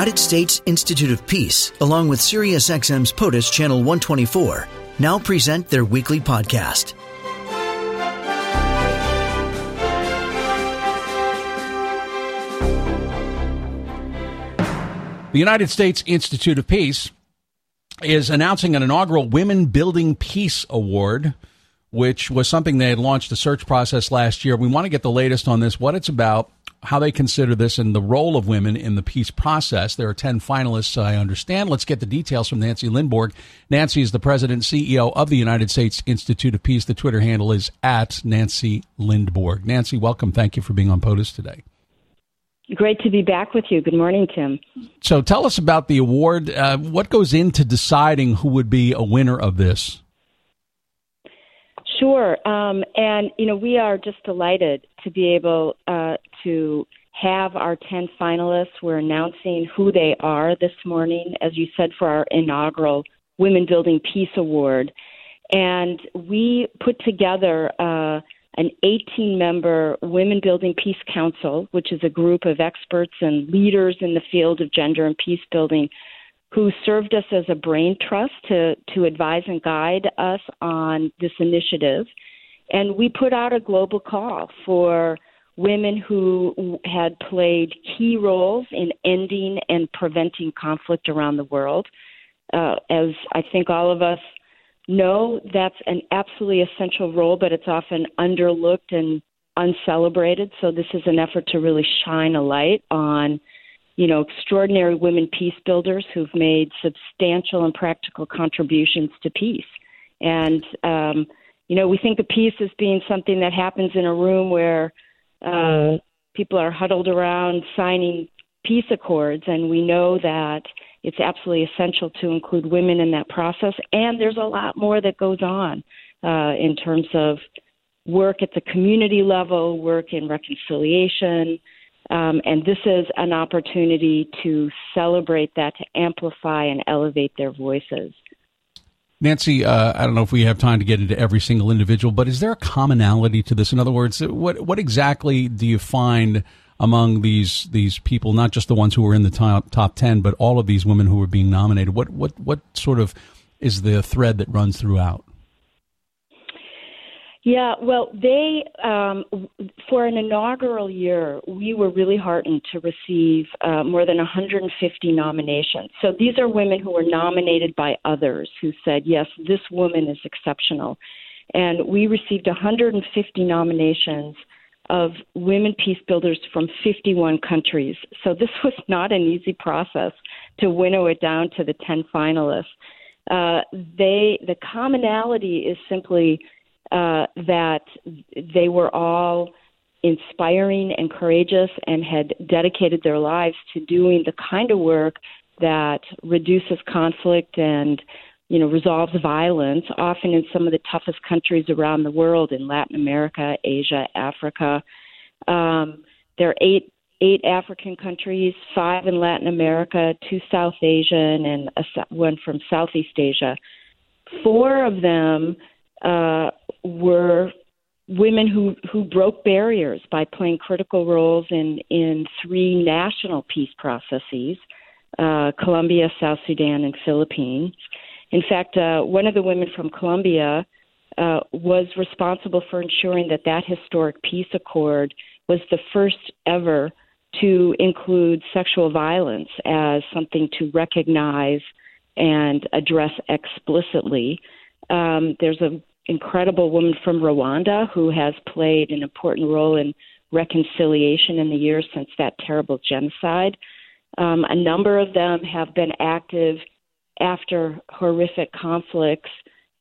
United States Institute of Peace, along with SiriusXM's POTUS Channel 124, now present their weekly podcast. The United States Institute of Peace is announcing an inaugural Women Building Peace Award, which was something they had launched a search process last year. We want to get the latest on this, what it's about, how they consider this, and the role of women in the peace process. There are 10 finalists, I understand. Let's get the details from Nancy Lindborg. Nancy is the president and CEO of the United States Institute of Peace. The Twitter handle is at Nancy Lindborg. Nancy, welcome. Thank you for being on POTUS today. Great to be back with you. Good morning, Tim. So tell us about the award. Uh, what goes into deciding who would be a winner of this? Sure. Um, and, you know, we are just delighted to be able uh, to have our 10 finalists. We're announcing who they are this morning, as you said, for our inaugural Women Building Peace Award. And we put together uh, an 18 member Women Building Peace Council, which is a group of experts and leaders in the field of gender and peace building who served us as a brain trust to, to advise and guide us on this initiative. And we put out a global call for women who had played key roles in ending and preventing conflict around the world. Uh, as I think all of us know, that's an absolutely essential role, but it's often underlooked and uncelebrated. So this is an effort to really shine a light on, you know, extraordinary women peace builders who've made substantial and practical contributions to peace. And um, you know, we think of peace as being something that happens in a room where uh, people are huddled around signing peace accords, and we know that it's absolutely essential to include women in that process. And there's a lot more that goes on uh, in terms of work at the community level, work in reconciliation. Um, and this is an opportunity to celebrate that, to amplify and elevate their voices. Nancy, uh, I don't know if we have time to get into every single individual, but is there a commonality to this? In other words, what what exactly do you find among these these people, not just the ones who were in the top top ten, but all of these women who were being nominated. What what what sort of is the thread that runs throughout? Yeah, well, they um, for an inaugural year, we were really heartened to receive uh, more than 150 nominations. So these are women who were nominated by others who said, "Yes, this woman is exceptional," and we received 150 nominations of women peace builders from 51 countries. So this was not an easy process to winnow it down to the 10 finalists. Uh, they the commonality is simply uh, that they were all inspiring and courageous and had dedicated their lives to doing the kind of work that reduces conflict and you know, resolves violence, often in some of the toughest countries around the world in Latin America, Asia, Africa. Um, there are eight eight African countries, five in Latin America, two South Asian, and a, one from Southeast Asia. Four of them uh, were women who who broke barriers by playing critical roles in in three national peace processes: uh, Colombia, South Sudan, and Philippines. In fact, uh, one of the women from Colombia uh, was responsible for ensuring that that historic peace accord was the first ever to include sexual violence as something to recognize and address explicitly. Um, there's an incredible woman from Rwanda who has played an important role in reconciliation in the years since that terrible genocide. Um, a number of them have been active after horrific conflicts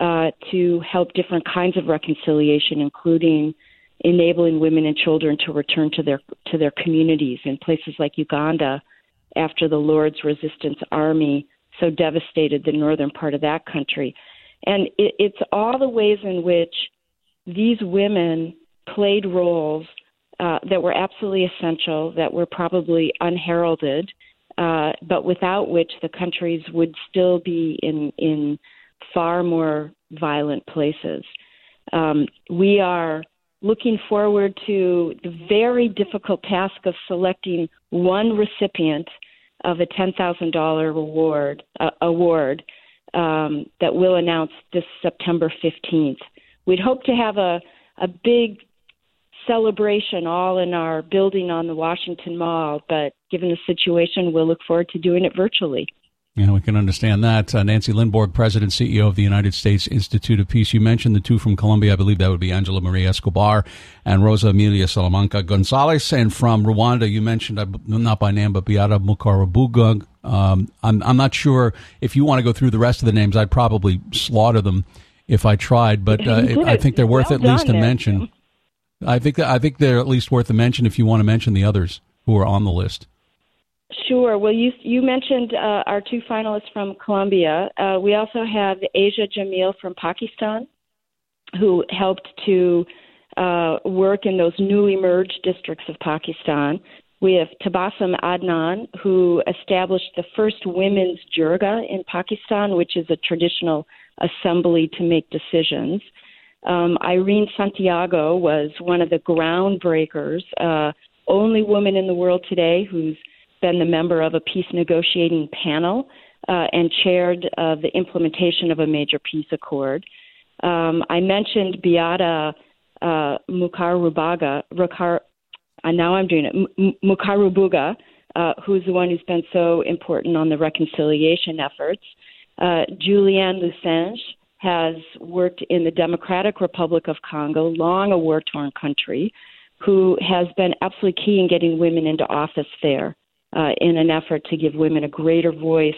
uh, to help different kinds of reconciliation, including enabling women and children to return to their to their communities in places like Uganda after the Lord's Resistance Army so devastated the northern part of that country. And it, it's all the ways in which these women played roles uh, that were absolutely essential, that were probably unheralded, uh, but without which the countries would still be in in far more violent places. Um, we are looking forward to the very difficult task of selecting one recipient of a $10,000 reward uh, award um, that we'll announce this September 15th. We'd hope to have a a big celebration all in our building on the Washington Mall, but given the situation, we'll look forward to doing it virtually. Yeah, we can understand that. Uh, Nancy Lindborg, President, CEO of the United States Institute of Peace. You mentioned the two from Colombia. I believe that would be Angela Maria Escobar and Rosa Emilia Salamanca Gonzalez. And from Rwanda, you mentioned, not by name, but Beata Mukarubuga. Um, I'm, I'm not sure if you want to go through the rest of the names. I'd probably slaughter them if I tried, but uh, I think they're worth well at least a mention. I think I think they're at least worth a mention if you want to mention the others who are on the list. Sure. Well, you you mentioned uh, our two finalists from Colombia. Uh, we also have Asia Jamil from Pakistan, who helped to uh, work in those newly merged districts of Pakistan. We have Tabassum Adnan, who established the first women's jirga in Pakistan, which is a traditional assembly to make decisions. Um, Irene Santiago was one of the groundbreakers, uh, only woman in the world today who's been the member of a peace negotiating panel uh, and chaired uh, the implementation of a major peace accord. Um, I mentioned Beata uh, Mukarubaga, Rukar, and now I'm doing it, M- Mukarubuga, uh, who's the one who's been so important on the reconciliation efforts. Uh, Julienne Lusenge has worked in the Democratic Republic of Congo, long a war torn country, who has been absolutely key in getting women into office there uh, in an effort to give women a greater voice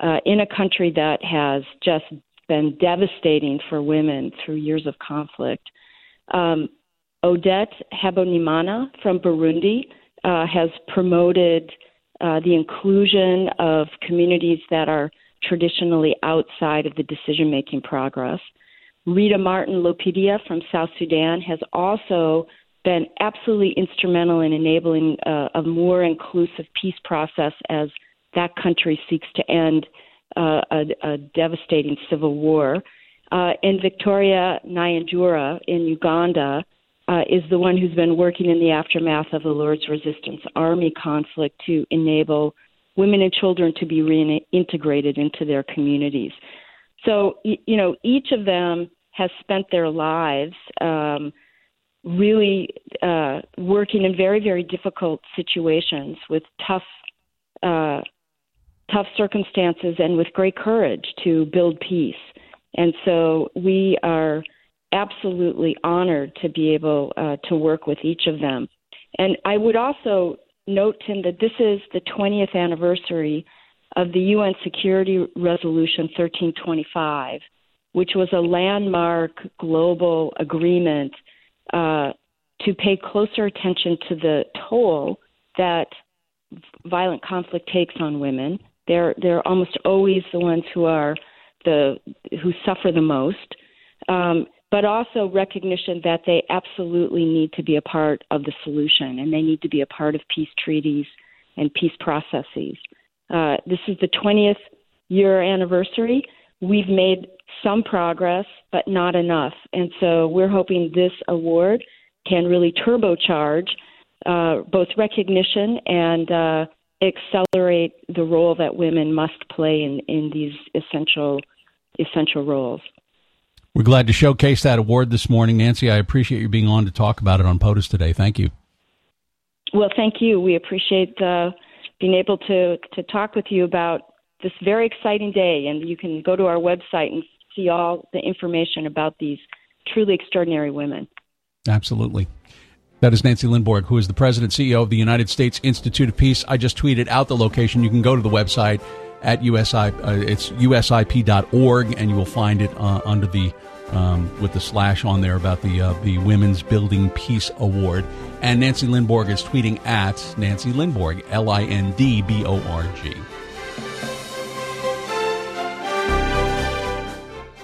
uh, in a country that has just been devastating for women through years of conflict. Um, Odette Habonimana from Burundi uh, has promoted uh, the inclusion of communities that are traditionally outside of the decision making progress. Rita Martin Lopidia from South Sudan has also been absolutely instrumental in enabling a more inclusive peace process as that country seeks to end uh, a, a, devastating civil war. Uh, and Victoria Nyanjura in Uganda uh, is the one who's been working in the aftermath of the Lord's Resistance Army conflict to enable women and children to be reintegrated into their communities. So, you know, each of them has spent their lives um, really uh, working in very, very difficult situations with tough, uh, tough circumstances and with great courage to build peace. And so we are absolutely honored to be able uh, to work with each of them. And I would also note, Tim, that this is the 20th anniversary of the UN Security Resolution 1325, which was a landmark global agreement uh, to pay closer attention to the toll that violent conflict takes on women. They're they're almost always the ones who are the who suffer the most. Um, but also recognition that they absolutely need to be a part of the solution and they need to be a part of peace treaties and peace processes. Uh, this is the 20th year anniversary. We've made some progress, but not enough. And so we're hoping this award can really turbocharge uh, both recognition and uh, accelerate the role that women must play in, in these essential essential roles. We're glad to showcase that award this morning. Nancy, I appreciate you being on to talk about it on POTUS today. Thank you. Well, thank you. We appreciate uh, being able to, to talk with you about this very exciting day. And you can go to our website and see all the information about these truly extraordinary women. Absolutely. That is Nancy Lindborg, who is the president CEO of the United States Institute of Peace. I just tweeted out the location. You can go to the website at USI. Uh, it's usip.org, and you will find it uh, under the um, with the slash on there about the uh, the Women's Building Peace Award. And Nancy Lindborg is tweeting at Nancy Lindborg, L I N D B O R G.